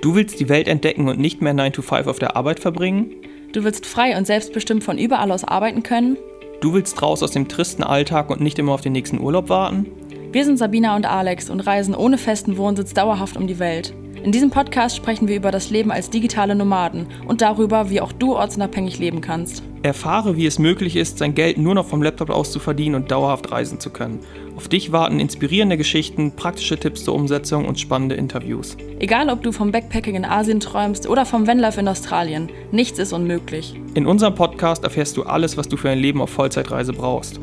Du willst die Welt entdecken und nicht mehr 9 to 5 auf der Arbeit verbringen? Du willst frei und selbstbestimmt von überall aus arbeiten können? Du willst raus aus dem tristen Alltag und nicht immer auf den nächsten Urlaub warten? Wir sind Sabina und Alex und reisen ohne festen Wohnsitz dauerhaft um die Welt. In diesem Podcast sprechen wir über das Leben als digitale Nomaden und darüber, wie auch du ortsunabhängig leben kannst. Erfahre, wie es möglich ist, sein Geld nur noch vom Laptop aus zu verdienen und dauerhaft reisen zu können. Auf dich warten inspirierende Geschichten, praktische Tipps zur Umsetzung und spannende Interviews. Egal, ob du vom Backpacking in Asien träumst oder vom Vanlife in Australien, nichts ist unmöglich. In unserem Podcast erfährst du alles, was du für ein Leben auf Vollzeitreise brauchst.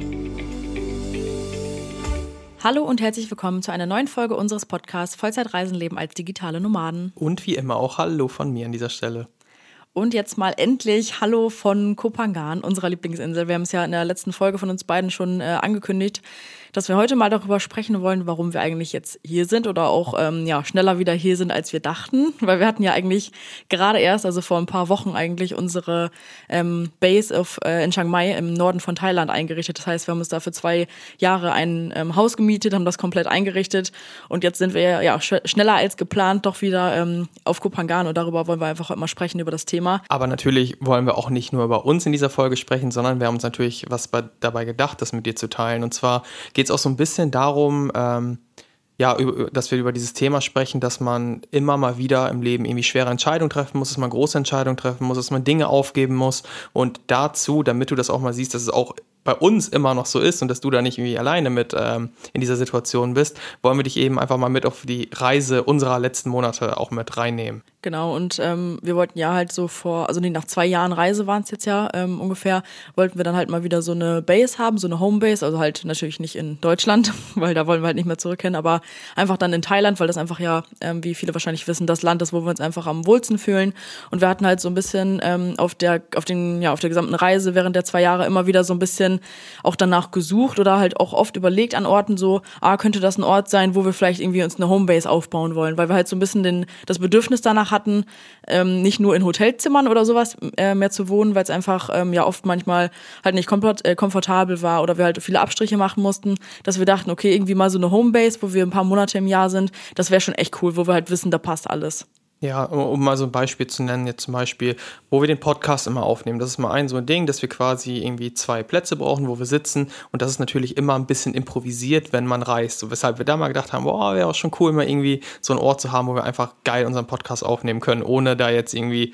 Hallo und herzlich willkommen zu einer neuen Folge unseres Podcasts Vollzeitreisen leben als digitale Nomaden. Und wie immer auch Hallo von mir an dieser Stelle. Und jetzt mal endlich Hallo von Kopangan, unserer Lieblingsinsel. Wir haben es ja in der letzten Folge von uns beiden schon äh, angekündigt dass wir heute mal darüber sprechen wollen, warum wir eigentlich jetzt hier sind oder auch ähm, ja, schneller wieder hier sind, als wir dachten. Weil wir hatten ja eigentlich gerade erst, also vor ein paar Wochen eigentlich unsere ähm, Base auf, äh, in Chiang Mai im Norden von Thailand eingerichtet. Das heißt, wir haben uns da für zwei Jahre ein ähm, Haus gemietet, haben das komplett eingerichtet und jetzt sind wir ja sch schneller als geplant doch wieder ähm, auf Kopangan und darüber wollen wir einfach heute mal sprechen über das Thema. Aber natürlich wollen wir auch nicht nur über uns in dieser Folge sprechen, sondern wir haben uns natürlich was bei, dabei gedacht, das mit dir zu teilen. Und zwar geht geht es auch so ein bisschen darum, ähm, ja, dass wir über dieses Thema sprechen, dass man immer mal wieder im Leben irgendwie schwere Entscheidungen treffen muss, dass man große Entscheidungen treffen muss, dass man Dinge aufgeben muss. Und dazu, damit du das auch mal siehst, dass es auch bei uns immer noch so ist und dass du da nicht irgendwie alleine mit ähm, in dieser Situation bist, wollen wir dich eben einfach mal mit auf die Reise unserer letzten Monate auch mit reinnehmen. Genau, und ähm, wir wollten ja halt so vor, also nee, nach zwei Jahren Reise waren es jetzt ja ähm, ungefähr, wollten wir dann halt mal wieder so eine Base haben, so eine Homebase, also halt natürlich nicht in Deutschland, weil da wollen wir halt nicht mehr zurück hin, aber einfach dann in Thailand, weil das einfach ja, ähm, wie viele wahrscheinlich wissen, das Land ist, wo wir uns einfach am wohlsten fühlen. Und wir hatten halt so ein bisschen ähm, auf der, auf den, ja, auf der gesamten Reise während der zwei Jahre immer wieder so ein bisschen auch danach gesucht oder halt auch oft überlegt an Orten so, ah, könnte das ein Ort sein, wo wir vielleicht irgendwie uns eine Homebase aufbauen wollen, weil wir halt so ein bisschen den, das Bedürfnis danach hatten, ähm, nicht nur in Hotelzimmern oder sowas äh, mehr zu wohnen, weil es einfach ähm, ja oft manchmal halt nicht komfort, äh, komfortabel war oder wir halt viele Abstriche machen mussten, dass wir dachten, okay, irgendwie mal so eine Homebase, wo wir ein paar Monate im Jahr sind, das wäre schon echt cool, wo wir halt wissen, da passt alles. Ja, um mal so ein Beispiel zu nennen, jetzt zum Beispiel, wo wir den Podcast immer aufnehmen. Das ist mal ein so ein Ding, dass wir quasi irgendwie zwei Plätze brauchen, wo wir sitzen. Und das ist natürlich immer ein bisschen improvisiert, wenn man reist. So, weshalb wir da mal gedacht haben, boah, wäre auch schon cool, mal irgendwie so einen Ort zu haben, wo wir einfach geil unseren Podcast aufnehmen können, ohne da jetzt irgendwie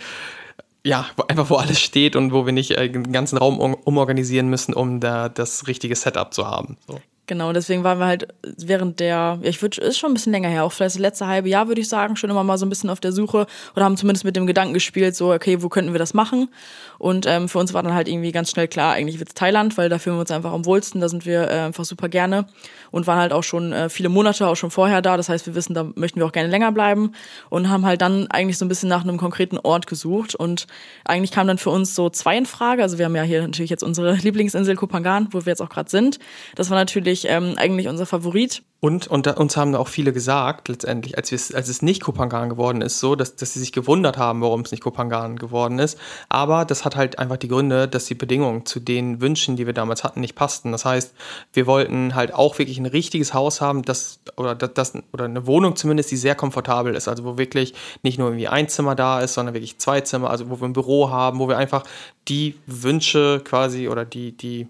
ja, einfach wo alles steht und wo wir nicht äh, den ganzen Raum umorganisieren müssen, um da das richtige Setup zu haben. So. Genau, deswegen waren wir halt während der, ja, ich würde, ist schon ein bisschen länger her, auch vielleicht das letzte halbe Jahr, würde ich sagen, schon immer mal so ein bisschen auf der Suche oder haben zumindest mit dem Gedanken gespielt, so, okay, wo könnten wir das machen? Und ähm, für uns war dann halt irgendwie ganz schnell klar, eigentlich wird es Thailand, weil da fühlen wir uns einfach am wohlsten, da sind wir äh, einfach super gerne und waren halt auch schon äh, viele Monate, auch schon vorher da. Das heißt, wir wissen, da möchten wir auch gerne länger bleiben und haben halt dann eigentlich so ein bisschen nach einem konkreten Ort gesucht. Und eigentlich kam dann für uns so zwei in Frage. Also wir haben ja hier natürlich jetzt unsere Lieblingsinsel Kopangan, wo wir jetzt auch gerade sind. Das war natürlich ähm, eigentlich unser Favorit. Und, und da, uns haben auch viele gesagt, letztendlich, als, als es nicht Kopangan geworden ist, so, dass, dass sie sich gewundert haben, warum es nicht Kopangan geworden ist. Aber das hat halt einfach die Gründe, dass die Bedingungen zu den Wünschen, die wir damals hatten, nicht passten. Das heißt, wir wollten halt auch wirklich ein richtiges Haus haben, das oder das oder eine Wohnung zumindest, die sehr komfortabel ist, also wo wirklich nicht nur irgendwie ein Zimmer da ist, sondern wirklich zwei Zimmer, also wo wir ein Büro haben, wo wir einfach die Wünsche quasi oder die die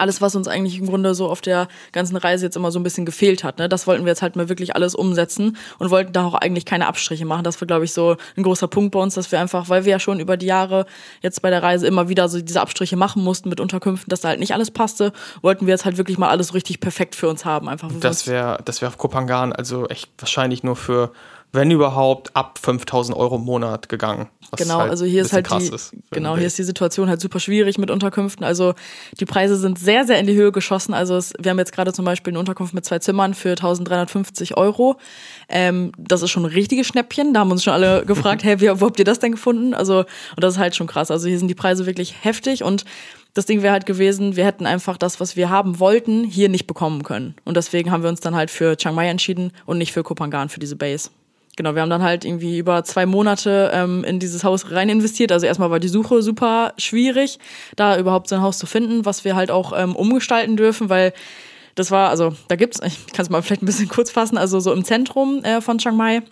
alles, was uns eigentlich im Grunde so auf der ganzen Reise jetzt immer so ein bisschen gefehlt hat. Ne? Das wollten wir jetzt halt mal wirklich alles umsetzen und wollten da auch eigentlich keine Abstriche machen. Das war, glaube ich, so ein großer Punkt bei uns, dass wir einfach, weil wir ja schon über die Jahre jetzt bei der Reise immer wieder so diese Abstriche machen mussten mit Unterkünften, dass da halt nicht alles passte, wollten wir jetzt halt wirklich mal alles richtig perfekt für uns haben. Einfach das wäre das wäre auf Kopangan also echt wahrscheinlich nur für wenn überhaupt, ab 5000 Euro im Monat gegangen. Genau, halt also hier ist halt die, ist genau, hier ist die Situation halt super schwierig mit Unterkünften. Also die Preise sind sehr, sehr in die Höhe geschossen. Also es, wir haben jetzt gerade zum Beispiel eine Unterkunft mit zwei Zimmern für 1350 Euro. Ähm, das ist schon ein richtiges Schnäppchen. Da haben uns schon alle gefragt, hey, wie, wo habt ihr das denn gefunden? Also, und das ist halt schon krass. Also hier sind die Preise wirklich heftig und das Ding wäre halt gewesen, wir hätten einfach das, was wir haben wollten, hier nicht bekommen können. Und deswegen haben wir uns dann halt für Chiang Mai entschieden und nicht für Kopangan, für diese Base genau, wir haben dann halt irgendwie über zwei Monate ähm, in dieses Haus rein investiert. Also erstmal war die Suche super schwierig, da überhaupt so ein Haus zu finden, was wir halt auch ähm, umgestalten dürfen, weil das war, also da gibt's, ich kann es mal vielleicht ein bisschen kurz fassen, also so im Zentrum äh, von Chiang Mai.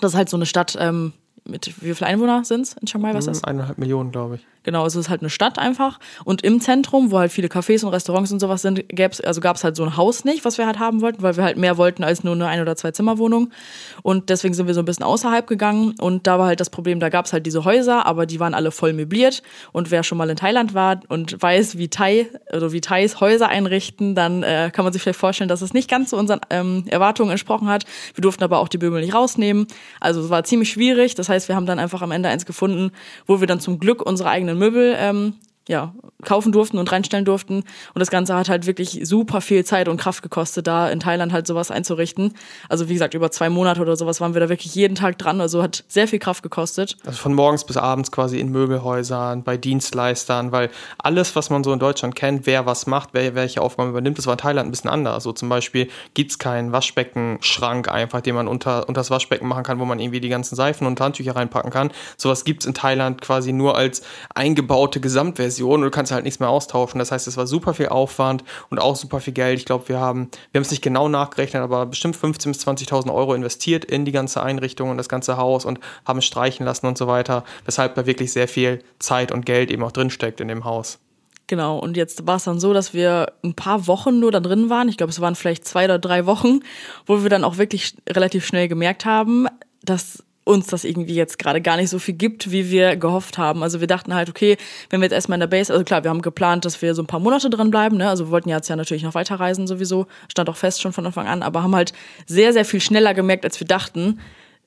Das ist halt so eine Stadt, ähm, mit wie viele Einwohner sind es in Chiang Mai? Was ist das? Eineinhalb Millionen, glaube ich. Genau, es ist halt eine Stadt einfach. Und im Zentrum, wo halt viele Cafés und Restaurants und sowas sind, gäb's, also gab es halt so ein Haus nicht, was wir halt haben wollten, weil wir halt mehr wollten als nur eine Ein- oder Zwei-Zimmer-Wohnung. Und deswegen sind wir so ein bisschen außerhalb gegangen. Und da war halt das Problem, da gab es halt diese Häuser, aber die waren alle voll möbliert. Und wer schon mal in Thailand war und weiß, wie Thai, also wie Thais Häuser einrichten, dann äh, kann man sich vielleicht vorstellen, dass es nicht ganz so unseren ähm, Erwartungen entsprochen hat. Wir durften aber auch die Möbel nicht rausnehmen. Also es war ziemlich schwierig. Das heißt, wir haben dann einfach am Ende eins gefunden, wo wir dann zum Glück unsere eigenen Möbel ähm, ja, kaufen durften und reinstellen durften. Und das Ganze hat halt wirklich super viel Zeit und Kraft gekostet, da in Thailand halt sowas einzurichten. Also wie gesagt, über zwei Monate oder sowas waren wir da wirklich jeden Tag dran. Also hat sehr viel Kraft gekostet. Also von morgens bis abends quasi in Möbelhäusern, bei Dienstleistern, weil alles, was man so in Deutschland kennt, wer was macht, wer welche Aufgaben übernimmt, das war in Thailand ein bisschen anders. So zum Beispiel gibt es keinen Waschbeckenschrank einfach, den man unter, unter das Waschbecken machen kann, wo man irgendwie die ganzen Seifen und Handtücher reinpacken kann. Sowas gibt es in Thailand quasi nur als eingebaute Gesamtversion und du kannst halt nichts mehr austauschen. Das heißt, es war super viel Aufwand und auch super viel Geld. Ich glaube, wir haben, wir haben es nicht genau nachgerechnet, aber bestimmt 15.000 bis 20.000 Euro investiert in die ganze Einrichtung und das ganze Haus und haben es streichen lassen und so weiter, weshalb da wirklich sehr viel Zeit und Geld eben auch drinsteckt in dem Haus. Genau, und jetzt war es dann so, dass wir ein paar Wochen nur da drin waren. Ich glaube, es waren vielleicht zwei oder drei Wochen, wo wir dann auch wirklich relativ schnell gemerkt haben, dass uns das irgendwie jetzt gerade gar nicht so viel gibt, wie wir gehofft haben. Also wir dachten halt, okay, wenn wir jetzt erstmal in der Base, also klar, wir haben geplant, dass wir so ein paar Monate drin bleiben, ne? Also wir wollten jetzt ja natürlich noch weiterreisen sowieso, stand auch fest schon von Anfang an, aber haben halt sehr, sehr viel schneller gemerkt, als wir dachten,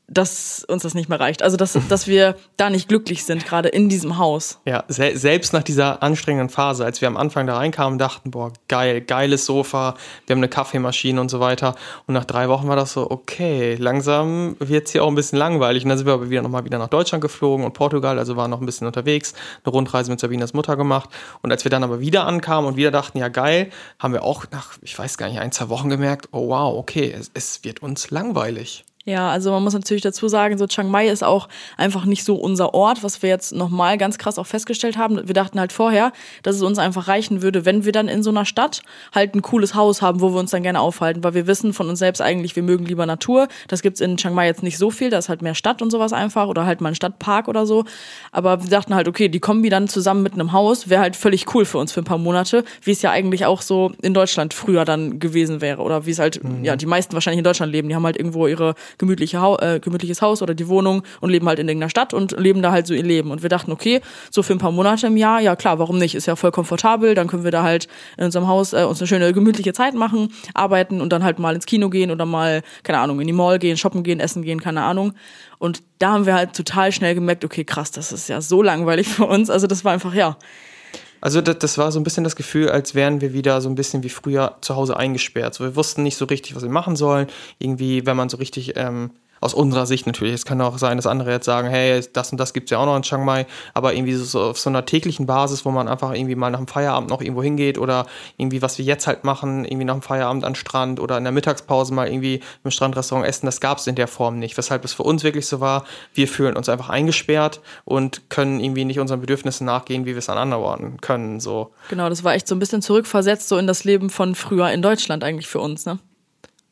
dass uns das nicht mehr reicht. Also, dass, dass wir da nicht glücklich sind, gerade in diesem Haus. Ja, se selbst nach dieser anstrengenden Phase, als wir am Anfang da reinkamen, dachten, boah, geil, geiles Sofa, wir haben eine Kaffeemaschine und so weiter. Und nach drei Wochen war das so, okay, langsam wird es hier auch ein bisschen langweilig. Und dann sind wir aber wieder nochmal wieder nach Deutschland geflogen und Portugal, also waren noch ein bisschen unterwegs, eine Rundreise mit Sabinas Mutter gemacht. Und als wir dann aber wieder ankamen und wieder dachten, ja geil, haben wir auch nach, ich weiß gar nicht, ein, zwei Wochen gemerkt, oh wow, okay, es, es wird uns langweilig. Ja, also man muss natürlich dazu sagen, so Chiang Mai ist auch einfach nicht so unser Ort, was wir jetzt nochmal ganz krass auch festgestellt haben. Wir dachten halt vorher, dass es uns einfach reichen würde, wenn wir dann in so einer Stadt halt ein cooles Haus haben, wo wir uns dann gerne aufhalten, weil wir wissen von uns selbst eigentlich, wir mögen lieber Natur. Das gibt's in Chiang Mai jetzt nicht so viel, da ist halt mehr Stadt und sowas einfach oder halt mal ein Stadtpark oder so. Aber wir dachten halt, okay, die Kombi dann zusammen mit einem Haus wäre halt völlig cool für uns für ein paar Monate, wie es ja eigentlich auch so in Deutschland früher dann gewesen wäre oder wie es halt, mhm. ja, die meisten wahrscheinlich in Deutschland leben. Die haben halt irgendwo ihre gemütliche ha äh, gemütliches Haus oder die Wohnung und leben halt in irgendeiner Stadt und leben da halt so ihr Leben. Und wir dachten, okay, so für ein paar Monate im Jahr, ja klar, warum nicht? Ist ja voll komfortabel, dann können wir da halt in unserem Haus äh, uns eine schöne gemütliche Zeit machen, arbeiten und dann halt mal ins Kino gehen oder mal, keine Ahnung, in die Mall gehen, shoppen gehen, essen gehen, keine Ahnung. Und da haben wir halt total schnell gemerkt, okay, krass, das ist ja so langweilig für uns. Also das war einfach, ja, also das, das, war so ein bisschen das Gefühl, als wären wir wieder so ein bisschen wie früher zu Hause eingesperrt. So, wir wussten nicht so richtig, was wir machen sollen. Irgendwie, wenn man so richtig ähm, aus unserer Sicht natürlich. Es kann auch sein, dass andere jetzt sagen, hey, das und das gibt es ja auch noch in Chiang Mai, aber irgendwie so auf so einer täglichen Basis, wo man einfach irgendwie mal nach dem Feierabend noch irgendwo hingeht oder irgendwie, was wir jetzt halt machen, irgendwie nach dem Feierabend an Strand oder in der Mittagspause mal irgendwie im Strandrestaurant essen, das gab es in der Form nicht. Weshalb es für uns wirklich so war, wir fühlen uns einfach eingesperrt und können irgendwie nicht unseren Bedürfnissen nachgehen, wie wir es an anderen Orten können. So. Genau, das war echt so ein bisschen zurückversetzt, so in das Leben von früher in Deutschland eigentlich für uns, ne?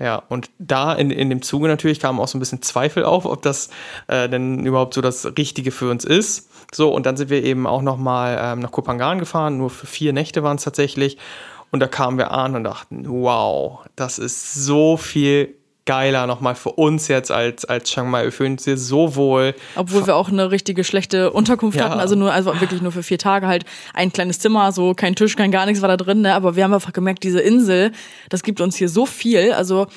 Ja, und da in, in dem Zuge natürlich kamen auch so ein bisschen Zweifel auf, ob das äh, denn überhaupt so das Richtige für uns ist. So, und dann sind wir eben auch nochmal ähm, nach Kopangan gefahren, nur für vier Nächte waren es tatsächlich. Und da kamen wir an und dachten, wow, das ist so viel geiler nochmal für uns jetzt als, als Chiang Mai. Wir fühlen uns hier so wohl. Obwohl wir auch eine richtige schlechte Unterkunft ja. hatten, also nur, also wirklich nur für vier Tage halt ein kleines Zimmer, so kein Tisch, kein gar nichts war da drin, ne? aber wir haben einfach gemerkt, diese Insel, das gibt uns hier so viel, also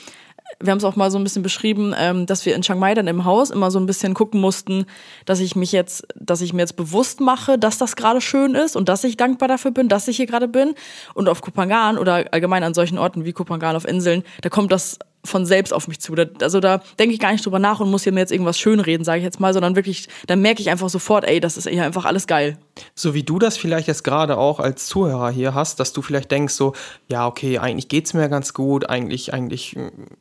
wir haben es auch mal so ein bisschen beschrieben, ähm, dass wir in Chiang Mai dann im Haus immer so ein bisschen gucken mussten, dass ich mich jetzt, dass ich mir jetzt bewusst mache, dass das gerade schön ist und dass ich dankbar dafür bin, dass ich hier gerade bin. Und auf Kupangan oder allgemein an solchen Orten wie Kupangan auf Inseln, da kommt das von selbst auf mich zu. Da, also da denke ich gar nicht drüber nach und muss hier mir jetzt irgendwas schönreden, sage ich jetzt mal, sondern wirklich, da merke ich einfach sofort, ey, das ist hier einfach alles geil. So wie du das vielleicht jetzt gerade auch als Zuhörer hier hast, dass du vielleicht denkst so, ja, okay, eigentlich geht's mir ganz gut, eigentlich, eigentlich,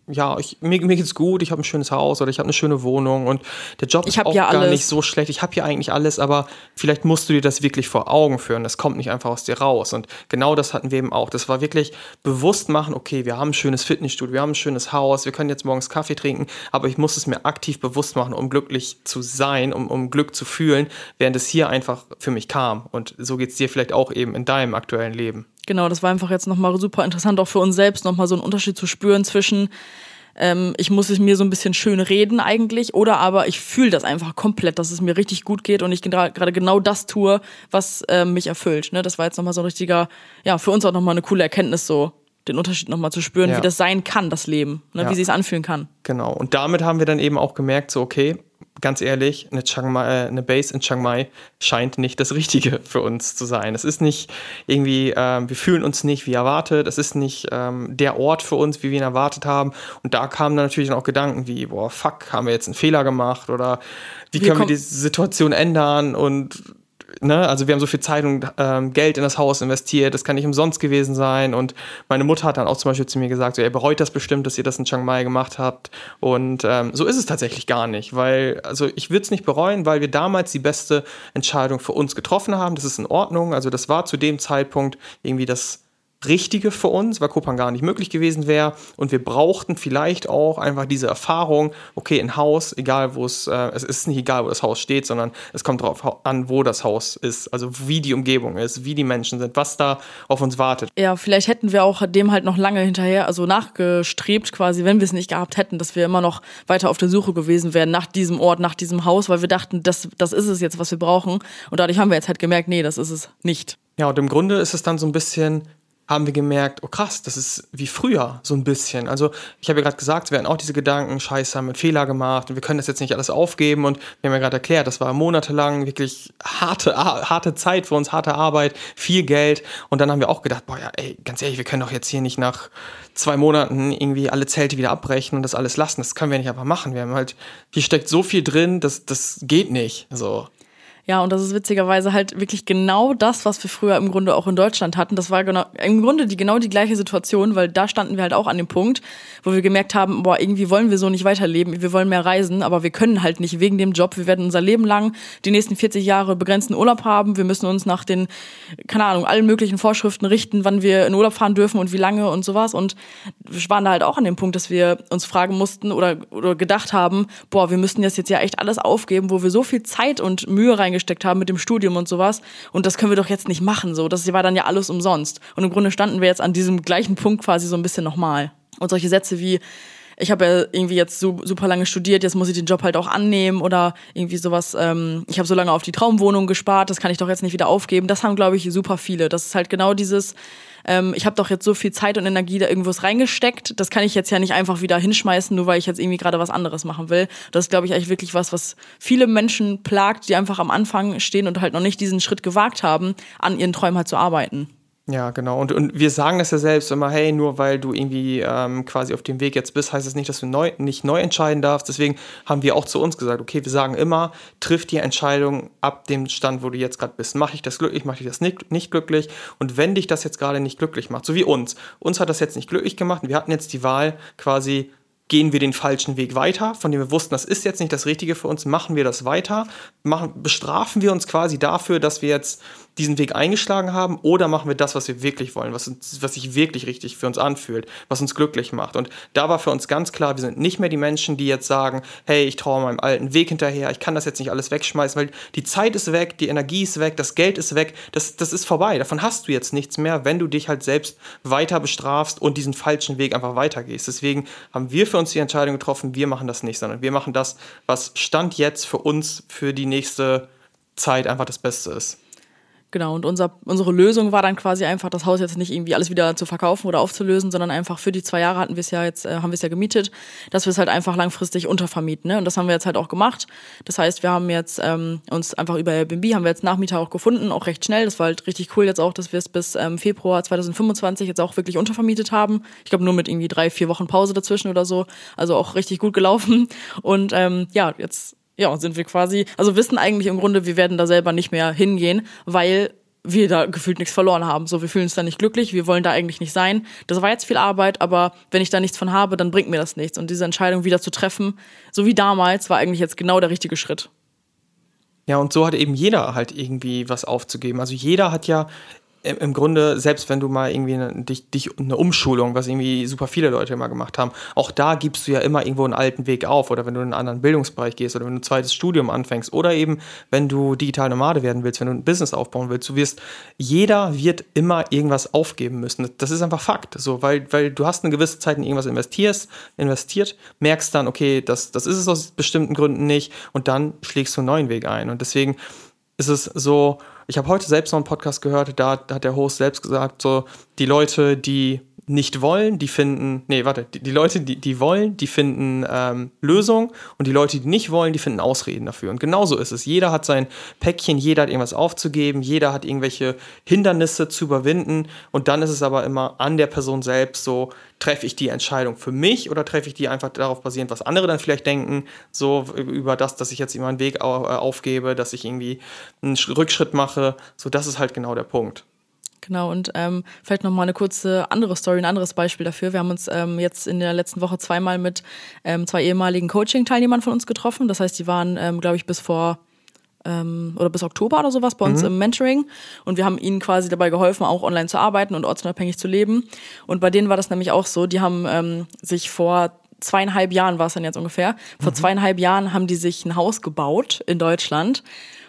ja, ich, mir, mir geht's gut, ich habe ein schönes Haus oder ich habe eine schöne Wohnung und der Job ist auch ja gar alles. nicht so schlecht, ich habe hier eigentlich alles, aber vielleicht musst du dir das wirklich vor Augen führen, das kommt nicht einfach aus dir raus und genau das hatten wir eben auch. Das war wirklich bewusst machen, okay, wir haben ein schönes Fitnessstudio, wir haben ein schönes Haus, wir können jetzt morgens Kaffee trinken, aber ich muss es mir aktiv bewusst machen, um glücklich zu sein, um, um Glück zu fühlen, während es hier einfach für mich kam. Und so geht es dir vielleicht auch eben in deinem aktuellen Leben. Genau, das war einfach jetzt nochmal super interessant, auch für uns selbst nochmal so einen Unterschied zu spüren zwischen ähm, ich muss es mir so ein bisschen schön reden eigentlich oder aber ich fühle das einfach komplett, dass es mir richtig gut geht und ich gerade genau das tue, was ähm, mich erfüllt. Ne? Das war jetzt nochmal so ein richtiger, ja, für uns auch nochmal eine coole Erkenntnis so, den Unterschied nochmal zu spüren, ja. wie das sein kann, das Leben, ne? Ja. wie sich es anfühlen kann. Genau, und damit haben wir dann eben auch gemerkt, so okay, ganz ehrlich, eine, Chiang Mai, äh, eine Base in Chiang Mai scheint nicht das Richtige für uns zu sein. Es ist nicht irgendwie, ähm, wir fühlen uns nicht wie erwartet, es ist nicht ähm, der Ort für uns, wie wir ihn erwartet haben. Und da kamen dann natürlich auch Gedanken wie, boah, fuck, haben wir jetzt einen Fehler gemacht oder wie können wir die Situation ändern und ne, also wir haben so viel Zeit und ähm, Geld in das Haus investiert, das kann nicht umsonst gewesen sein. Und meine Mutter hat dann auch zum Beispiel zu mir gesagt, so, ihr bereut das bestimmt, dass ihr das in Chiang Mai gemacht habt. Und ähm, so ist es tatsächlich gar nicht, weil, also ich würde es nicht bereuen, weil wir damals die beste Entscheidung für uns getroffen haben. Das ist in Ordnung. Also das war zu dem Zeitpunkt irgendwie das Richtige für uns, weil Kopan gar nicht möglich gewesen wäre. Und wir brauchten vielleicht auch einfach diese Erfahrung, okay, ein Haus, egal wo es, äh, es ist nicht egal, wo das Haus steht, sondern es kommt darauf an, wo das Haus ist, also wie die Umgebung ist, wie die Menschen sind, was da auf uns wartet. Ja, vielleicht hätten wir auch dem halt noch lange hinterher, also nachgestrebt quasi, wenn wir es nicht gehabt hätten, dass wir immer noch weiter auf der Suche gewesen wären nach diesem Ort, nach diesem Haus, weil wir dachten, das, das ist es jetzt, was wir brauchen. Und dadurch haben wir jetzt halt gemerkt, nee, das ist es nicht. Ja, und im Grunde ist es dann so ein bisschen haben wir gemerkt, oh krass, das ist wie früher so ein bisschen. Also ich habe ja gerade gesagt, wir hatten auch diese Gedanken, scheiße, haben einen Fehler gemacht und wir können das jetzt nicht alles aufgeben und wir haben ja gerade erklärt, das war monatelang wirklich harte, harte Zeit für uns, harte Arbeit, viel Geld und dann haben wir auch gedacht, boah ja, ey, ganz ehrlich, wir können doch jetzt hier nicht nach zwei Monaten irgendwie alle Zelte wieder abbrechen und das alles lassen. Das können wir nicht einfach machen. Wir haben halt, hier steckt so viel drin, das, das geht nicht. So. Ja, und das ist witzigerweise halt wirklich genau das, was wir früher im Grunde auch in Deutschland hatten. Das war genau, im Grunde die, genau die gleiche Situation, weil da standen wir halt auch an dem Punkt, wo wir gemerkt haben, boah, irgendwie wollen wir so nicht weiterleben, wir wollen mehr reisen, aber wir können halt nicht wegen dem Job. Wir werden unser Leben lang die nächsten 40 Jahre begrenzten Urlaub haben. Wir müssen uns nach den, keine Ahnung, allen möglichen Vorschriften richten, wann wir in Urlaub fahren dürfen und wie lange und sowas. Und wir waren da halt auch an dem Punkt, dass wir uns fragen mussten oder, oder gedacht haben, boah, wir müssten jetzt jetzt ja echt alles aufgeben, wo wir so viel Zeit und Mühe rein reingesteckt haben mit dem Studium und sowas. Und das können wir doch jetzt nicht machen. So, das war dann ja alles umsonst. Und im Grunde standen wir jetzt an diesem gleichen Punkt quasi so ein bisschen nochmal. Und solche Sätze wie, ich habe ja irgendwie jetzt so, super lange studiert, jetzt muss ich den Job halt auch annehmen oder irgendwie sowas, ähm, ich habe so lange auf die Traumwohnung gespart, das kann ich doch jetzt nicht wieder aufgeben. Das haben, glaube ich, super viele. Das ist halt genau dieses, ähm, ich habe doch jetzt so viel Zeit und Energie da irgendwas reingesteckt, das kann ich jetzt ja nicht einfach wieder hinschmeißen, nur weil ich jetzt irgendwie gerade was anderes machen will. Das ist, glaube ich, eigentlich wirklich was, was viele Menschen plagt, die einfach am Anfang stehen und halt noch nicht diesen Schritt gewagt haben, an ihren Träumen halt zu arbeiten. Ja, genau. Und, und wir sagen das ja selbst immer, hey, nur weil du irgendwie ähm, quasi auf dem Weg jetzt bist, heißt das nicht, dass du neu, nicht neu entscheiden darfst. Deswegen haben wir auch zu uns gesagt, okay, wir sagen immer, triff die Entscheidung ab dem Stand, wo du jetzt gerade bist. Mache ich das glücklich, mache ich das nicht, nicht glücklich? Und wenn dich das jetzt gerade nicht glücklich macht, so wie uns, uns hat das jetzt nicht glücklich gemacht, wir hatten jetzt die Wahl quasi, gehen wir den falschen Weg weiter, von dem wir wussten, das ist jetzt nicht das Richtige für uns, machen wir das weiter, machen, bestrafen wir uns quasi dafür, dass wir jetzt diesen Weg eingeschlagen haben oder machen wir das, was wir wirklich wollen, was, uns, was sich wirklich richtig für uns anfühlt, was uns glücklich macht. Und da war für uns ganz klar, wir sind nicht mehr die Menschen, die jetzt sagen, hey, ich traue meinem alten Weg hinterher, ich kann das jetzt nicht alles wegschmeißen, weil die Zeit ist weg, die Energie ist weg, das Geld ist weg, das, das ist vorbei. Davon hast du jetzt nichts mehr, wenn du dich halt selbst weiter bestrafst und diesen falschen Weg einfach weitergehst. Deswegen haben wir für uns die Entscheidung getroffen, wir machen das nicht, sondern wir machen das, was Stand jetzt für uns für die nächste Zeit einfach das Beste ist. Genau, und unser, unsere Lösung war dann quasi einfach, das Haus jetzt nicht irgendwie alles wieder zu verkaufen oder aufzulösen, sondern einfach für die zwei Jahre hatten wir es ja jetzt, äh, haben wir es ja gemietet, dass wir es halt einfach langfristig untervermieten. Ne? Und das haben wir jetzt halt auch gemacht. Das heißt, wir haben jetzt ähm, uns einfach über Airbnb, haben wir jetzt Nachmieter auch gefunden, auch recht schnell. Das war halt richtig cool jetzt auch, dass wir es bis ähm, Februar 2025 jetzt auch wirklich untervermietet haben. Ich glaube nur mit irgendwie drei, vier Wochen Pause dazwischen oder so. Also auch richtig gut gelaufen. Und ähm, ja, jetzt ja, sind wir quasi, also wissen eigentlich im Grunde, wir werden da selber nicht mehr hingehen, weil wir da gefühlt nichts verloren haben. So, wir fühlen uns da nicht glücklich, wir wollen da eigentlich nicht sein. Das war jetzt viel Arbeit, aber wenn ich da nichts von habe, dann bringt mir das nichts. Und diese Entscheidung wieder zu treffen, so wie damals, war eigentlich jetzt genau der richtige Schritt. Ja, und so hat eben jeder halt irgendwie was aufzugeben. Also jeder hat ja im Grunde, selbst wenn du mal irgendwie eine, dich, dich eine Umschulung, was irgendwie super viele Leute immer gemacht haben, auch da gibst du ja immer irgendwo einen alten Weg auf oder wenn du in einen anderen Bildungsbereich gehst oder wenn du ein zweites Studium anfängst oder eben wenn du digital Nomade werden willst, wenn du ein Business aufbauen willst, du wirst, jeder wird immer irgendwas aufgeben müssen. Das ist einfach Fakt, so, weil, weil du hast eine gewisse Zeit in irgendwas investierst, investiert, merkst dann, okay, das, das ist es aus bestimmten Gründen nicht und dann schlägst du einen neuen Weg ein und deswegen ist es so, ich habe heute selbst noch einen Podcast gehört, da hat der Host selbst gesagt, so die Leute, die nicht wollen, die finden, nee, warte, die, die Leute, die, die wollen, die finden ähm, Lösungen und die Leute, die nicht wollen, die finden Ausreden dafür. Und genauso ist es. Jeder hat sein Päckchen, jeder hat irgendwas aufzugeben, jeder hat irgendwelche Hindernisse zu überwinden und dann ist es aber immer an der Person selbst so, treffe ich die Entscheidung für mich oder treffe ich die einfach darauf basierend, was andere dann vielleicht denken, so über das, dass ich jetzt immer einen Weg äh, aufgebe, dass ich irgendwie einen Rückschritt mache. So, das ist halt genau der Punkt. Genau, und ähm, vielleicht nochmal eine kurze andere Story, ein anderes Beispiel dafür. Wir haben uns ähm, jetzt in der letzten Woche zweimal mit ähm, zwei ehemaligen Coaching-Teilnehmern von uns getroffen. Das heißt, die waren, ähm, glaube ich, bis vor ähm, oder bis Oktober oder sowas bei uns mhm. im Mentoring. Und wir haben ihnen quasi dabei geholfen, auch online zu arbeiten und ortsunabhängig zu leben. Und bei denen war das nämlich auch so, die haben ähm, sich vor zweieinhalb Jahren war es dann jetzt ungefähr. Vor mhm. zweieinhalb Jahren haben die sich ein Haus gebaut in Deutschland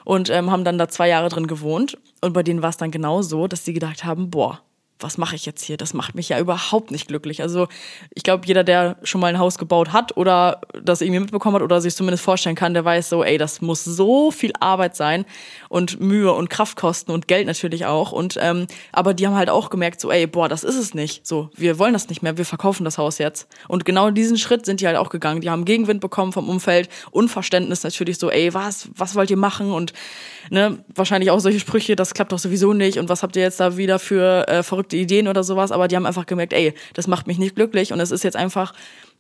und ähm, haben dann da zwei Jahre drin gewohnt. Und bei denen war es dann genau so, dass sie gedacht haben, boah, was mache ich jetzt hier? Das macht mich ja überhaupt nicht glücklich. Also ich glaube, jeder, der schon mal ein Haus gebaut hat oder das irgendwie mitbekommen hat oder sich zumindest vorstellen kann, der weiß so, ey, das muss so viel Arbeit sein und Mühe und Kraft kosten und Geld natürlich auch. Und ähm, aber die haben halt auch gemerkt, so, ey, boah, das ist es nicht. So, wir wollen das nicht mehr, wir verkaufen das Haus jetzt. Und genau diesen Schritt sind die halt auch gegangen. Die haben Gegenwind bekommen vom Umfeld, Unverständnis natürlich so, ey, was, was wollt ihr machen? Und ne, wahrscheinlich auch solche Sprüche, das klappt doch sowieso nicht und was habt ihr jetzt da wieder für äh, verrückte Ideen oder sowas, aber die haben einfach gemerkt, ey, das macht mich nicht glücklich und es ist jetzt einfach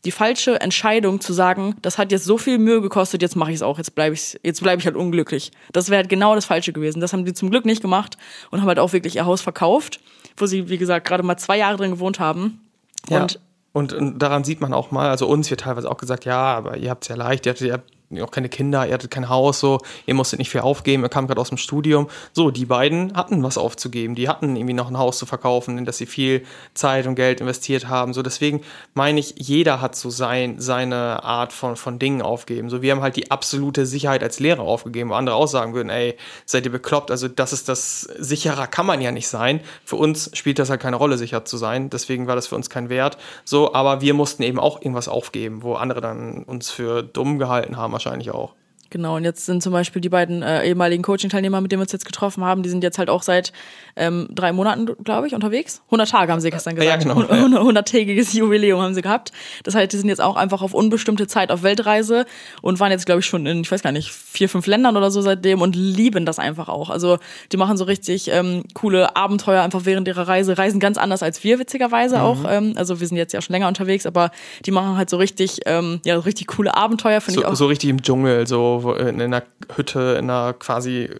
die falsche Entscheidung zu sagen, das hat jetzt so viel Mühe gekostet, jetzt mache ich es auch, jetzt bleibe ich jetzt bleibe ich halt unglücklich. Das wäre halt genau das falsche gewesen. Das haben die zum Glück nicht gemacht und haben halt auch wirklich ihr Haus verkauft, wo sie wie gesagt gerade mal zwei Jahre drin gewohnt haben. Ja. Und und, und daran sieht man auch mal, also uns wird teilweise auch gesagt, ja, aber ihr habt es ja leicht, ihr habt, ihr habt auch keine Kinder, ihr hattet kein Haus, so, ihr musstet nicht viel aufgeben, ihr kam gerade aus dem Studium. So, die beiden hatten was aufzugeben, die hatten irgendwie noch ein Haus zu verkaufen, in das sie viel Zeit und Geld investiert haben. So, deswegen meine ich, jeder hat so sein, seine Art von, von Dingen aufgeben. So, wir haben halt die absolute Sicherheit als Lehrer aufgegeben, wo andere auch sagen würden, ey, seid ihr bekloppt, also das ist das, sicherer kann man ja nicht sein. Für uns spielt das halt keine Rolle, sicher zu sein, deswegen war das für uns kein Wert. So, aber wir mussten eben auch irgendwas aufgeben, wo andere dann uns für dumm gehalten haben wahrscheinlich auch. Genau, und jetzt sind zum Beispiel die beiden äh, ehemaligen Coaching-Teilnehmer, mit denen wir uns jetzt getroffen haben, die sind jetzt halt auch seit ähm, drei Monaten, glaube ich, unterwegs. 100 Tage haben sie gestern gesagt. Ja, genau. 100-tägiges Jubiläum haben sie gehabt. Das heißt, die sind jetzt auch einfach auf unbestimmte Zeit auf Weltreise und waren jetzt, glaube ich, schon in, ich weiß gar nicht, vier, fünf Ländern oder so seitdem und lieben das einfach auch. Also die machen so richtig ähm, coole Abenteuer einfach während ihrer Reise, reisen ganz anders als wir, witzigerweise mhm. auch. Ähm, also wir sind jetzt ja schon länger unterwegs, aber die machen halt so richtig, ähm, ja, richtig coole Abenteuer, finde so, ich auch. So richtig im Dschungel, so in einer Hütte, in einer quasi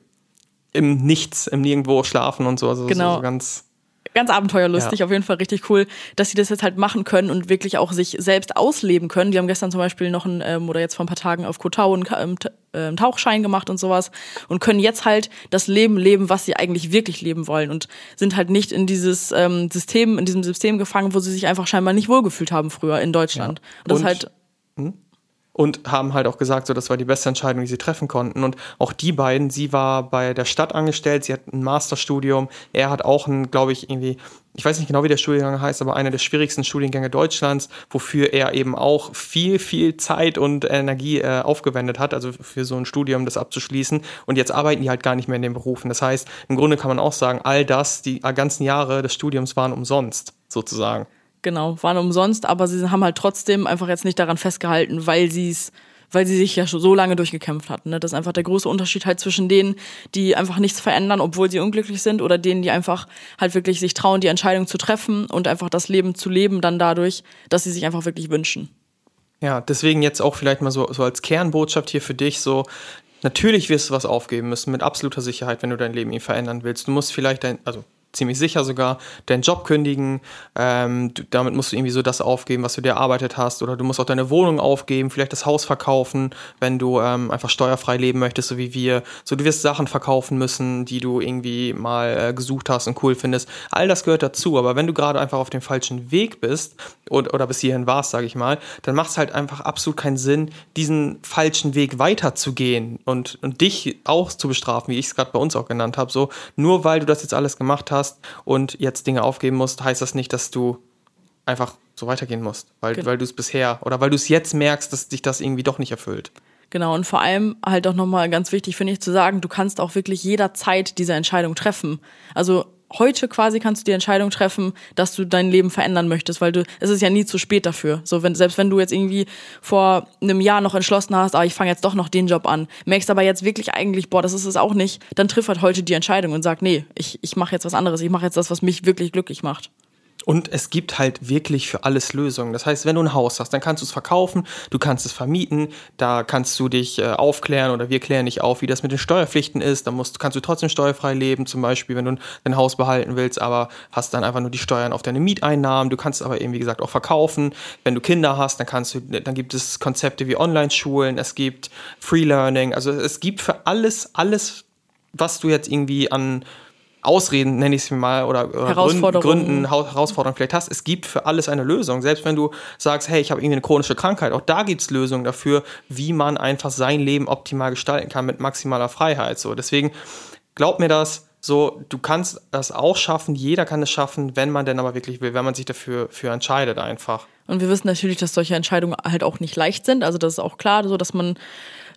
im Nichts, im Nirgendwo schlafen und so. Also genau. so ganz ganz abenteuerlustig, ja. auf jeden Fall richtig cool, dass sie das jetzt halt machen können und wirklich auch sich selbst ausleben können. Die haben gestern zum Beispiel noch ein, ähm, oder jetzt vor ein paar Tagen auf Kotau einen, ähm, ähm, Tauchschein gemacht und sowas und können jetzt halt das Leben leben, was sie eigentlich wirklich leben wollen und sind halt nicht in dieses ähm, System, in diesem System gefangen, wo sie sich einfach scheinbar nicht wohlgefühlt haben früher in Deutschland. Ja. Und das und, halt. Hm? Und haben halt auch gesagt, so das war die beste Entscheidung, die sie treffen konnten. Und auch die beiden, sie war bei der Stadt angestellt, sie hat ein Masterstudium, er hat auch ein, glaube ich, irgendwie, ich weiß nicht genau, wie der Studiengang heißt, aber einer der schwierigsten Studiengänge Deutschlands, wofür er eben auch viel, viel Zeit und Energie äh, aufgewendet hat, also für so ein Studium das abzuschließen. Und jetzt arbeiten die halt gar nicht mehr in den Berufen. Das heißt, im Grunde kann man auch sagen, all das, die ganzen Jahre des Studiums waren umsonst, sozusagen. Genau, waren umsonst, aber sie haben halt trotzdem einfach jetzt nicht daran festgehalten, weil sie es weil sie sich ja schon so lange durchgekämpft hatten. Ne? Das ist einfach der große Unterschied halt zwischen denen, die einfach nichts verändern, obwohl sie unglücklich sind, oder denen, die einfach halt wirklich sich trauen, die Entscheidung zu treffen und einfach das Leben zu leben, dann dadurch, dass sie sich einfach wirklich wünschen. Ja, deswegen jetzt auch vielleicht mal so, so als Kernbotschaft hier für dich, so Natürlich wirst du was aufgeben müssen, mit absoluter Sicherheit, wenn du dein Leben verändern willst. Du musst vielleicht dein, also ziemlich sicher sogar, deinen Job kündigen. Ähm, du, damit musst du irgendwie so das aufgeben, was du dir erarbeitet hast. Oder du musst auch deine Wohnung aufgeben, vielleicht das Haus verkaufen, wenn du ähm, einfach steuerfrei leben möchtest, so wie wir. So, du wirst Sachen verkaufen müssen, die du irgendwie mal äh, gesucht hast und cool findest. All das gehört dazu. Aber wenn du gerade einfach auf dem falschen Weg bist oder, oder bis hierhin warst, sage ich mal, dann macht es halt einfach absolut keinen Sinn, diesen falschen Weg weiterzugehen und, und dich auch zu bestrafen, wie ich es gerade bei uns auch genannt habe. So, nur weil du das jetzt alles gemacht hast, hast und jetzt Dinge aufgeben musst, heißt das nicht, dass du einfach so weitergehen musst, weil, genau. weil du es bisher oder weil du es jetzt merkst, dass dich das irgendwie doch nicht erfüllt. Genau, und vor allem halt auch nochmal ganz wichtig, finde ich, zu sagen, du kannst auch wirklich jederzeit diese Entscheidung treffen. Also heute quasi kannst du die Entscheidung treffen, dass du dein Leben verändern möchtest, weil du, es ist ja nie zu spät dafür. So, wenn, selbst wenn du jetzt irgendwie vor einem Jahr noch entschlossen hast, ah, ich fange jetzt doch noch den Job an, merkst aber jetzt wirklich eigentlich, boah, das ist es auch nicht, dann triff halt heute die Entscheidung und sag, nee, ich, ich mache jetzt was anderes, ich mache jetzt das, was mich wirklich glücklich macht. Und es gibt halt wirklich für alles Lösungen. Das heißt, wenn du ein Haus hast, dann kannst du es verkaufen, du kannst es vermieten, da kannst du dich äh, aufklären oder wir klären dich auf, wie das mit den Steuerpflichten ist. Dann musst, kannst du trotzdem steuerfrei leben, zum Beispiel, wenn du dein Haus behalten willst, aber hast dann einfach nur die Steuern auf deine Mieteinnahmen. Du kannst aber eben, wie gesagt, auch verkaufen. Wenn du Kinder hast, dann kannst du, dann gibt es Konzepte wie Online-Schulen, es gibt Free Learning. Also es gibt für alles, alles, was du jetzt irgendwie an Ausreden, nenne ich es mal, oder, oder Herausforderungen. Gründen, Herausforderungen vielleicht hast. Es gibt für alles eine Lösung. Selbst wenn du sagst, hey, ich habe irgendwie eine chronische Krankheit, auch da gibt es Lösungen dafür, wie man einfach sein Leben optimal gestalten kann mit maximaler Freiheit. So, deswegen glaub mir das. So, du kannst das auch schaffen, jeder kann es schaffen, wenn man denn aber wirklich will, wenn man sich dafür für entscheidet einfach. Und wir wissen natürlich, dass solche Entscheidungen halt auch nicht leicht sind. Also das ist auch klar, so dass man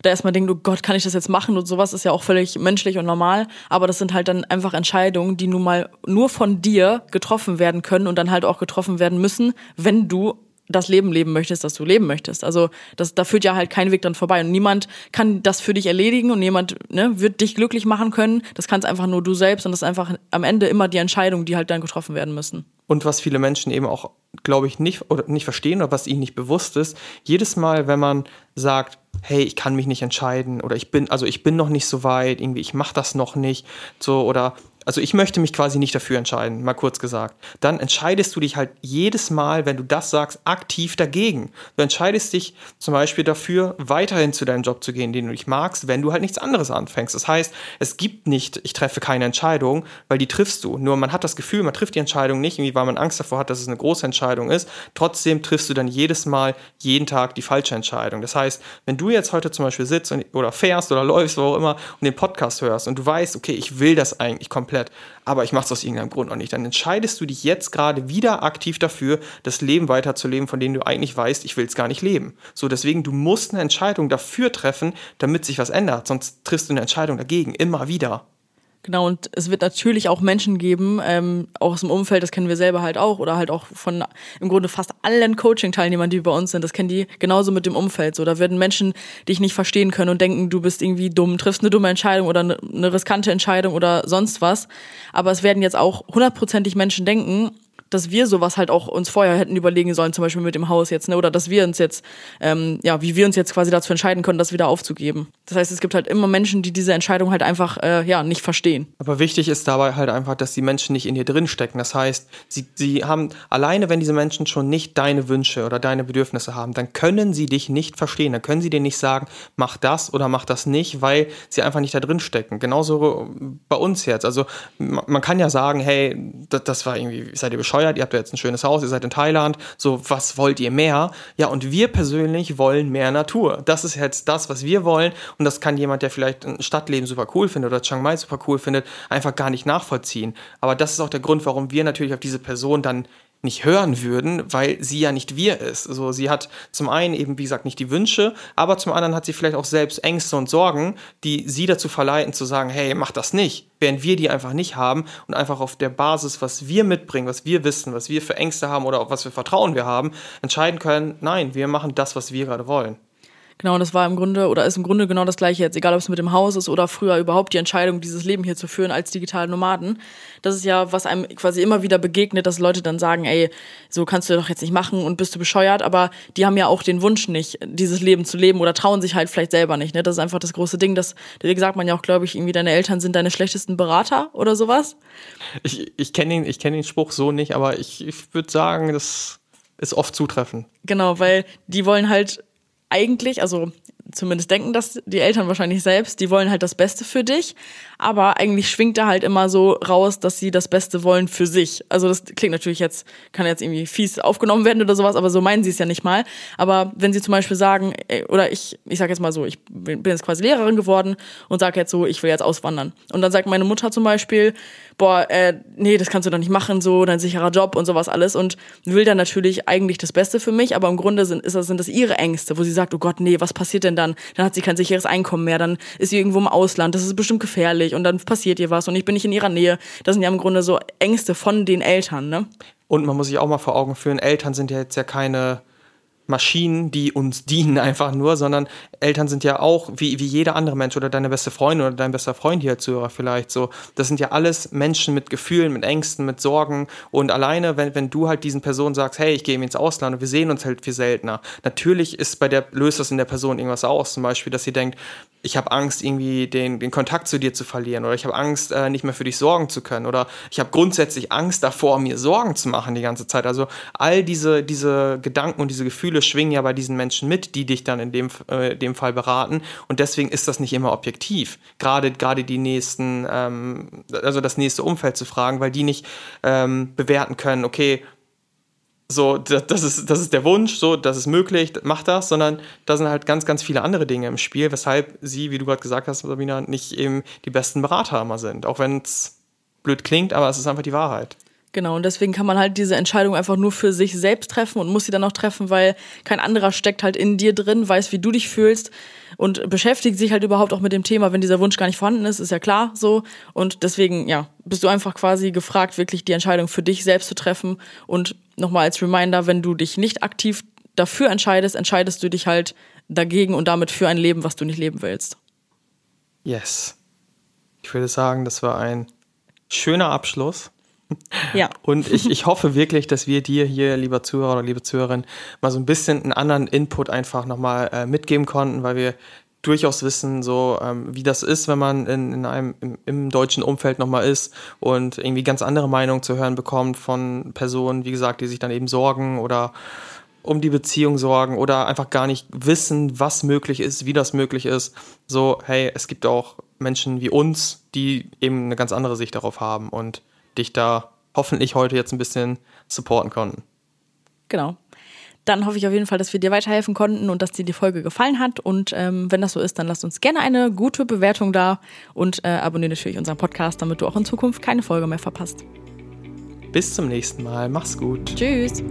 da erstmal denkt, oh Gott, kann ich das jetzt machen und sowas ist ja auch völlig menschlich und normal. Aber das sind halt dann einfach Entscheidungen, die nun mal nur von dir getroffen werden können und dann halt auch getroffen werden müssen, wenn du das Leben leben möchtest, das du leben möchtest. Also das, da führt ja halt kein Weg dran vorbei. Und niemand kann das für dich erledigen und niemand ne, wird dich glücklich machen können. Das kannst einfach nur du selbst und das ist einfach am Ende immer die Entscheidung, die halt dann getroffen werden müssen. Und was viele Menschen eben auch, glaube ich, nicht oder nicht verstehen oder was ihnen nicht bewusst ist, jedes Mal, wenn man sagt, hey, ich kann mich nicht entscheiden oder ich bin, also ich bin noch nicht so weit, irgendwie, ich mache das noch nicht, so oder also ich möchte mich quasi nicht dafür entscheiden, mal kurz gesagt. Dann entscheidest du dich halt jedes Mal, wenn du das sagst, aktiv dagegen. Du entscheidest dich zum Beispiel dafür, weiterhin zu deinem Job zu gehen, den du nicht magst, wenn du halt nichts anderes anfängst. Das heißt, es gibt nicht, ich treffe keine Entscheidung, weil die triffst du. Nur man hat das Gefühl, man trifft die Entscheidung nicht, irgendwie weil man Angst davor hat, dass es eine große Entscheidung ist. Trotzdem triffst du dann jedes Mal, jeden Tag die falsche Entscheidung. Das heißt, wenn du jetzt heute zum Beispiel sitzt und, oder fährst oder läufst, wo auch immer, und den Podcast hörst und du weißt, okay, ich will das eigentlich komplett komplett, aber ich mache es aus irgendeinem Grund noch nicht. Dann entscheidest du dich jetzt gerade wieder aktiv dafür, das Leben weiterzuleben, von dem du eigentlich weißt, ich will es gar nicht leben. So, deswegen, du musst eine Entscheidung dafür treffen, damit sich was ändert. Sonst triffst du eine Entscheidung dagegen, immer wieder. Genau, und es wird natürlich auch Menschen geben, ähm, auch aus dem Umfeld, das kennen wir selber halt auch, oder halt auch von im Grunde fast allen Coaching-Teilnehmern, die bei uns sind, das kennen die genauso mit dem Umfeld. So, da werden Menschen dich nicht verstehen können und denken, du bist irgendwie dumm, triffst eine dumme Entscheidung oder eine, eine riskante Entscheidung oder sonst was. Aber es werden jetzt auch hundertprozentig Menschen denken, dass wir sowas halt auch uns vorher hätten überlegen sollen, zum Beispiel mit dem Haus jetzt, ne? Oder dass wir uns jetzt, ähm, ja, wie wir uns jetzt quasi dazu entscheiden können, das wieder aufzugeben. Das heißt, es gibt halt immer Menschen, die diese Entscheidung halt einfach, äh, ja, nicht verstehen. Aber wichtig ist dabei halt einfach, dass die Menschen nicht in dir drin stecken. Das heißt, sie, sie haben, alleine wenn diese Menschen schon nicht deine Wünsche oder deine Bedürfnisse haben, dann können sie dich nicht verstehen. Dann können sie dir nicht sagen, mach das oder mach das nicht, weil sie einfach nicht da drin stecken. Genauso bei uns jetzt. Also man kann ja sagen, hey, das, das war irgendwie, seid ihr bescheuert? Bescheuert, ihr habt ja jetzt ein schönes Haus, ihr seid in Thailand, so, was wollt ihr mehr? Ja, und wir persönlich wollen mehr Natur. Das ist jetzt das, was wir wollen und das kann jemand, der vielleicht ein Stadtleben super cool findet oder Chiang Mai super cool findet, einfach gar nicht nachvollziehen. Aber das ist auch der Grund, warum wir natürlich auf diese Person dann nicht hören würden, weil sie ja nicht wir ist. Also sie hat zum einen eben, wie gesagt, nicht die Wünsche, aber zum anderen hat sie vielleicht auch selbst Ängste und Sorgen, die sie dazu verleiten zu sagen, hey, mach das nicht, während wir die einfach nicht haben und einfach auf der Basis, was wir mitbringen, was wir wissen, was wir für Ängste haben oder auf was für Vertrauen wir haben, entscheiden können, nein, wir machen das, was wir gerade wollen. Genau, und das war im Grunde oder ist im Grunde genau das gleiche jetzt, egal ob es mit dem Haus ist oder früher überhaupt die Entscheidung, dieses Leben hier zu führen als digitale Nomaden. Das ist ja, was einem quasi immer wieder begegnet, dass Leute dann sagen, ey, so kannst du doch jetzt nicht machen und bist du bescheuert, aber die haben ja auch den Wunsch nicht, dieses Leben zu leben oder trauen sich halt vielleicht selber nicht. Ne? Das ist einfach das große Ding, das, deswegen sagt man ja auch, glaube ich, irgendwie deine Eltern sind deine schlechtesten Berater oder sowas. Ich, ich kenne den, ich kenn den Spruch so nicht, aber ich, ich würde sagen, das ist oft zutreffend. Genau, weil die wollen halt eigentlich, also zumindest denken das die Eltern wahrscheinlich selbst, die wollen halt das Beste für dich, aber eigentlich schwingt da halt immer so raus, dass sie das Beste wollen für sich. Also das klingt natürlich jetzt, kann jetzt irgendwie fies aufgenommen werden oder sowas, aber so meinen sie es ja nicht mal. Aber wenn sie zum Beispiel sagen, oder ich, ich sage jetzt mal so, ich bin jetzt quasi Lehrerin geworden und sage jetzt so, ich will jetzt auswandern. Und dann sagt meine Mutter zum Beispiel, boah, äh, nee, das kannst du doch nicht machen, so, dein sicherer Job und sowas alles und will dann natürlich eigentlich das Beste für mich, aber im Grunde sind, ist das, sind das ihre Ängste, wo sie sagt, oh Gott, nee, was passiert denn dann? Dann hat sie kein sicheres Einkommen mehr, dann ist sie irgendwo im Ausland, das ist bestimmt gefährlich und dann passiert ihr was und ich bin nicht in ihrer Nähe. Das sind ja im Grunde so Ängste von den Eltern, ne? Und man muss sich auch mal vor Augen führen, Eltern sind ja jetzt ja keine Maschinen, die uns dienen einfach nur, sondern Eltern sind ja auch wie, wie jeder andere Mensch oder deine beste Freundin oder dein bester Freund hier Zuhörer vielleicht so. Das sind ja alles Menschen mit Gefühlen, mit Ängsten, mit Sorgen und alleine, wenn, wenn du halt diesen Personen sagst, hey, ich gehe ins Ausland und wir sehen uns halt viel seltener. Natürlich ist bei der, löst das in der Person irgendwas aus, zum Beispiel, dass sie denkt, ich habe Angst, irgendwie den, den Kontakt zu dir zu verlieren oder ich habe Angst, äh, nicht mehr für dich sorgen zu können oder ich habe grundsätzlich Angst davor, mir Sorgen zu machen die ganze Zeit. Also all diese, diese Gedanken und diese Gefühle schwingen ja bei diesen Menschen mit, die dich dann in dem, äh, dem Fall beraten und deswegen ist das nicht immer objektiv. Gerade, gerade die nächsten, ähm, also das nächste Umfeld zu fragen, weil die nicht ähm, bewerten können, okay, so, das ist, das ist der Wunsch, so, das ist möglich, mach das, sondern da sind halt ganz, ganz viele andere Dinge im Spiel, weshalb sie, wie du gerade gesagt hast, Sabina, nicht eben die besten Berater immer sind. Auch wenn es blöd klingt, aber es ist einfach die Wahrheit. Genau, und deswegen kann man halt diese Entscheidung einfach nur für sich selbst treffen und muss sie dann auch treffen, weil kein anderer steckt halt in dir drin, weiß, wie du dich fühlst und beschäftigt sich halt überhaupt auch mit dem Thema, wenn dieser Wunsch gar nicht vorhanden ist, ist ja klar so. Und deswegen, ja, bist du einfach quasi gefragt, wirklich die Entscheidung für dich selbst zu treffen und nochmal als Reminder, wenn du dich nicht aktiv dafür entscheidest, entscheidest du dich halt dagegen und damit für ein Leben, was du nicht leben willst. Yes. Ich würde sagen, das war ein schöner Abschluss. Ja. Und ich, ich hoffe wirklich, dass wir dir hier, lieber Zuhörer oder liebe Zuhörerin, mal so ein bisschen einen anderen Input einfach nochmal äh, mitgeben konnten, weil wir durchaus wissen, so ähm, wie das ist, wenn man in, in einem im, im deutschen Umfeld nochmal ist und irgendwie ganz andere Meinungen zu hören bekommt von Personen, wie gesagt, die sich dann eben sorgen oder um die Beziehung sorgen oder einfach gar nicht wissen, was möglich ist, wie das möglich ist. So, hey, es gibt auch Menschen wie uns, die eben eine ganz andere Sicht darauf haben und dich da hoffentlich heute jetzt ein bisschen supporten konnten. Genau dann hoffe ich auf jeden Fall, dass wir dir weiterhelfen konnten und dass dir die Folge gefallen hat. Und ähm, wenn das so ist, dann lass uns gerne eine gute Bewertung da und äh, abonniere natürlich unseren Podcast, damit du auch in Zukunft keine Folge mehr verpasst. Bis zum nächsten Mal. Mach's gut. Tschüss.